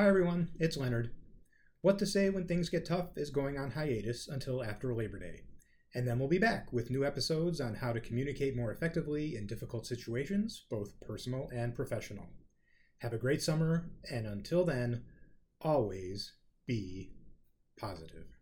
Hi everyone, it's Leonard. What to Say When Things Get Tough is going on hiatus until after Labor Day. And then we'll be back with new episodes on how to communicate more effectively in difficult situations, both personal and professional. Have a great summer, and until then, always be positive.